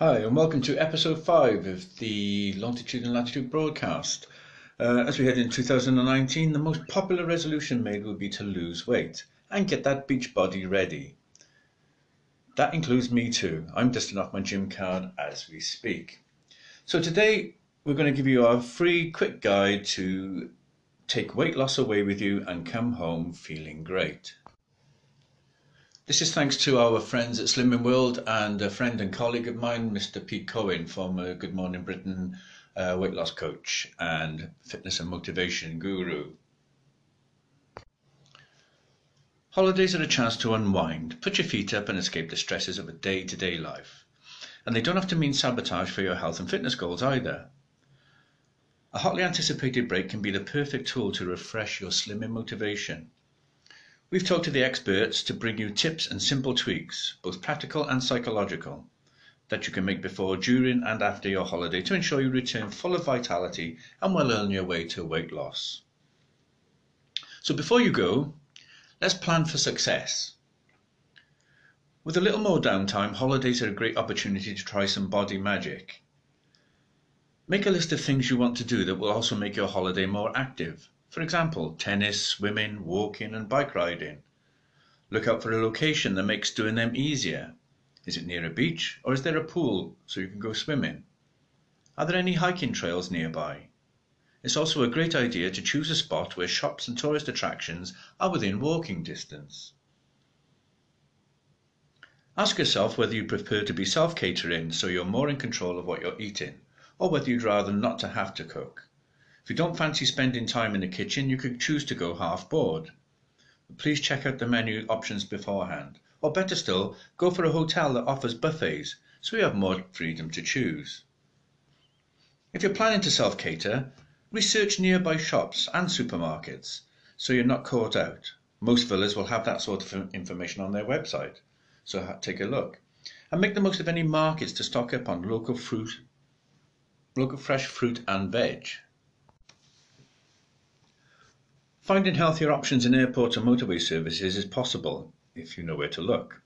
Hi, and welcome to episode 5 of the Longitude and Latitude broadcast. Uh, as we head in 2019, the most popular resolution made will be to lose weight and get that beach body ready. That includes me too. I'm dusting off my gym card as we speak. So today we're going to give you our free quick guide to take weight loss away with you and come home feeling great. This is thanks to our friends at Slimming World and a friend and colleague of mine, Mr. Pete Cohen, former Good Morning Britain uh, weight loss coach and fitness and motivation guru. Holidays are a chance to unwind, put your feet up, and escape the stresses of a day to day life. And they don't have to mean sabotage for your health and fitness goals either. A hotly anticipated break can be the perfect tool to refresh your slimming motivation We've talked to the experts to bring you tips and simple tweaks, both practical and psychological, that you can make before, during, and after your holiday to ensure you return full of vitality and well on your way to weight loss. So before you go, let's plan for success. With a little more downtime, holidays are a great opportunity to try some body magic. Make a list of things you want to do that will also make your holiday more active. For example, tennis, swimming, walking, and bike riding. Look out for a location that makes doing them easier. Is it near a beach or is there a pool so you can go swimming? Are there any hiking trails nearby? It's also a great idea to choose a spot where shops and tourist attractions are within walking distance. Ask yourself whether you prefer to be self catering so you're more in control of what you're eating, or whether you'd rather not to have to cook. If you don't fancy spending time in the kitchen, you could choose to go half board. Please check out the menu options beforehand. Or better still, go for a hotel that offers buffets so you have more freedom to choose. If you're planning to self cater, research nearby shops and supermarkets so you're not caught out. Most villas will have that sort of information on their website, so take a look. And make the most of any markets to stock up on local fruit, local fresh fruit and veg. Finding healthier options in airport and motorway services is possible if you know where to look.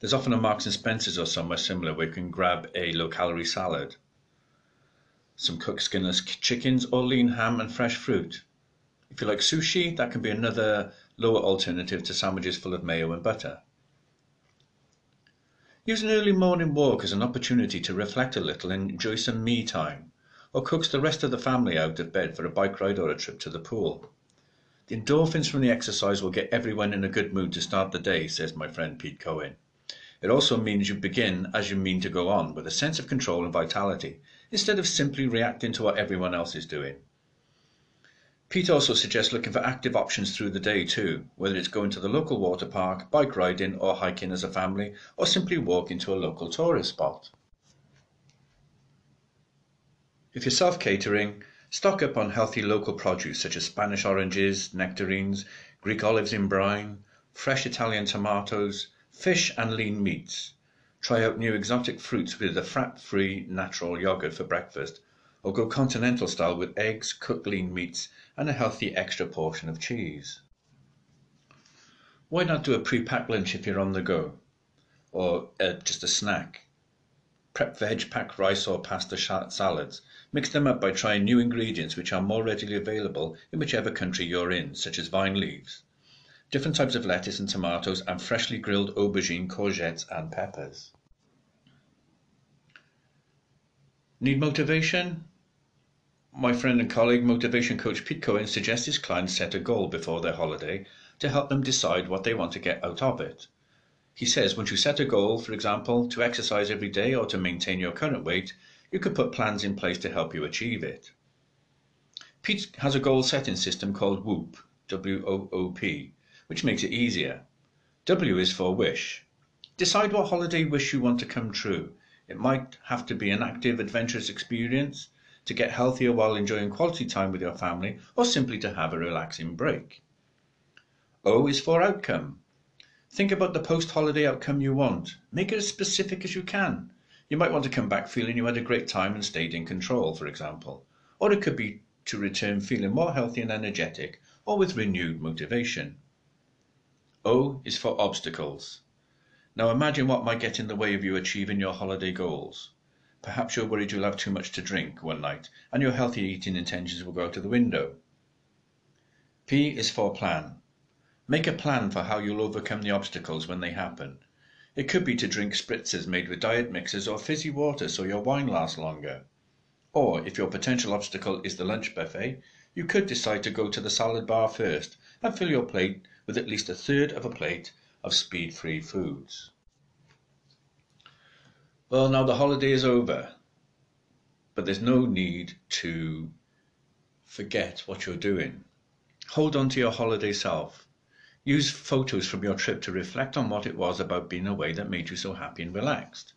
There's often a Marks and Spencer's or somewhere similar where you can grab a low calorie salad, some cooked skinless chickens or lean ham and fresh fruit. If you like sushi, that can be another lower alternative to sandwiches full of mayo and butter. Use an early morning walk as an opportunity to reflect a little and enjoy some me time, or coax the rest of the family out of bed for a bike ride or a trip to the pool. The endorphins from the exercise will get everyone in a good mood to start the day, says my friend Pete Cohen. It also means you begin as you mean to go on, with a sense of control and vitality, instead of simply reacting to what everyone else is doing. Pete also suggests looking for active options through the day too, whether it's going to the local water park, bike riding or hiking as a family, or simply walking to a local tourist spot. If you're self catering, Stock up on healthy local produce such as Spanish oranges, nectarines, Greek olives in brine, fresh Italian tomatoes, fish and lean meats. Try out new exotic fruits with a fat-free natural yogurt for breakfast, or go continental style with eggs, cooked lean meats, and a healthy extra portion of cheese. Why not do a pre-packed lunch if you're on the go, or uh, just a snack? Prep veg, pack rice or pasta salads Mix them up by trying new ingredients which are more readily available in whichever country you're in, such as vine leaves, different types of lettuce and tomatoes, and freshly grilled aubergine, courgettes, and peppers. Need motivation? My friend and colleague, motivation coach Pete Cohen, suggests his clients set a goal before their holiday to help them decide what they want to get out of it. He says once you set a goal, for example, to exercise every day or to maintain your current weight, you could put plans in place to help you achieve it. Pete has a goal setting system called WOOP, W-O-O-P, which makes it easier. W is for wish. Decide what holiday wish you want to come true. It might have to be an active, adventurous experience, to get healthier while enjoying quality time with your family, or simply to have a relaxing break. O is for outcome. Think about the post holiday outcome you want. Make it as specific as you can. You might want to come back feeling you had a great time and stayed in control, for example. Or it could be to return feeling more healthy and energetic, or with renewed motivation. O is for obstacles. Now imagine what might get in the way of you achieving your holiday goals. Perhaps you're worried you'll have too much to drink one night and your healthy eating intentions will go out of the window. P is for plan. Make a plan for how you'll overcome the obstacles when they happen. It could be to drink spritzes made with diet mixes or fizzy water so your wine lasts longer. Or if your potential obstacle is the lunch buffet, you could decide to go to the salad bar first and fill your plate with at least a third of a plate of speed-free foods. Well, now the holiday is over, but there's no need to forget what you're doing. Hold on to your holiday self. Use photos from your trip to reflect on what it was about being away that made you so happy and relaxed.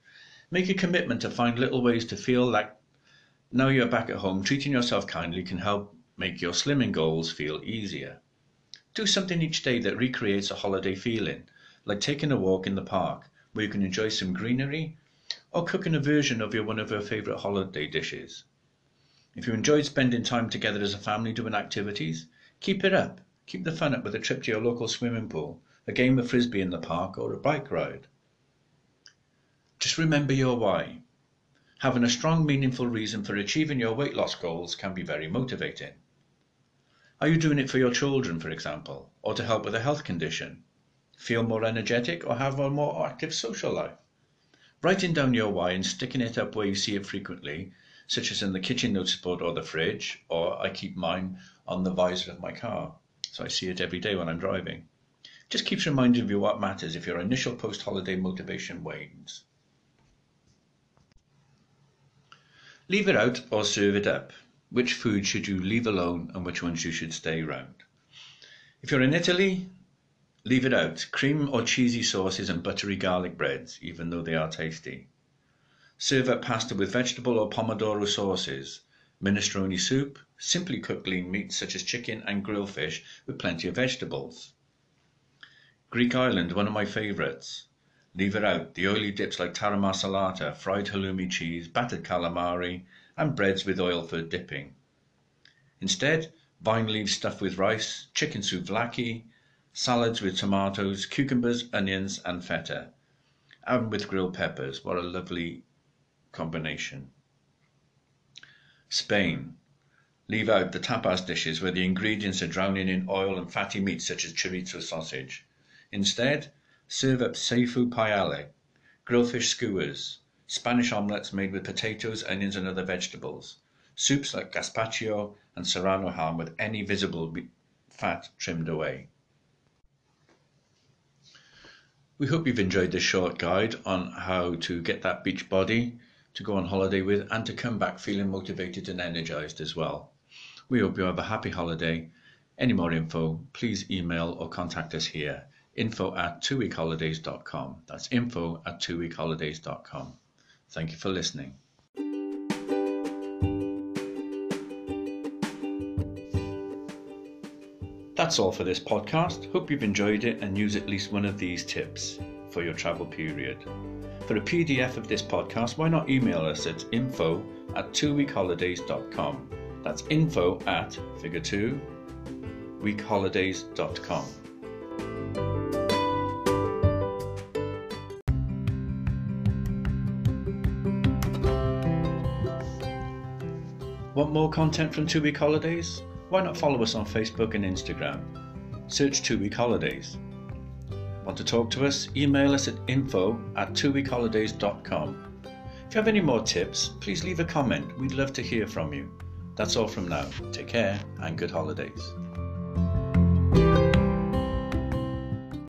Make a commitment to find little ways to feel like now you're back at home, treating yourself kindly can help make your slimming goals feel easier. Do something each day that recreates a holiday feeling, like taking a walk in the park where you can enjoy some greenery or cooking a version of your one of your favorite holiday dishes. If you enjoyed spending time together as a family doing activities, keep it up. Keep the fun up with a trip to your local swimming pool, a game of frisbee in the park, or a bike ride. Just remember your why. Having a strong, meaningful reason for achieving your weight loss goals can be very motivating. Are you doing it for your children, for example, or to help with a health condition? Feel more energetic or have a more active social life? Writing down your why and sticking it up where you see it frequently, such as in the kitchen notice board or the fridge, or I keep mine on the visor of my car, so I see it every day when I'm driving. Just keeps reminding you what matters if your initial post-holiday motivation wanes. Leave it out or serve it up. Which food should you leave alone and which ones you should stay around? If you're in Italy, leave it out. Cream or cheesy sauces and buttery garlic breads, even though they are tasty. Serve up pasta with vegetable or pomodoro sauces, minestrone soup, simply cooked lean meats such as chicken and grilled fish with plenty of vegetables. Greek island, one of my favourites. Leave it out. The oily dips like tarama salata, fried halloumi cheese, battered calamari, and breads with oil for dipping. Instead, vine leaves stuffed with rice, chicken souvlaki, salads with tomatoes, cucumbers, onions, and feta, and with grilled peppers. What a lovely combination. Spain. Leave out the tapas dishes where the ingredients are drowning in oil and fatty meats such as chorizo sausage. Instead, serve up seafood paella, grilled fish skewers, Spanish omelets made with potatoes, onions, and other vegetables, soups like gazpacho and serrano ham with any visible fat trimmed away. We hope you've enjoyed this short guide on how to get that beach body to go on holiday with and to come back feeling motivated and energized as well. We hope you have a happy holiday. Any more info, please email or contact us here info at twoweekholidays.com. That's info at twoweekholidays.com. Thank you for listening. That's all for this podcast. Hope you've enjoyed it and use at least one of these tips for your travel period. For a PDF of this podcast, why not email us at info at twoweekholidays.com. That's info at figure two weekholidays.com. Want more content from Two Week Holidays? Why not follow us on Facebook and Instagram? Search Two Week Holidays. Want to talk to us? Email us at info at twoweekholidays.com. If you have any more tips, please leave a comment. We'd love to hear from you. That's all from now. Take care and good holidays.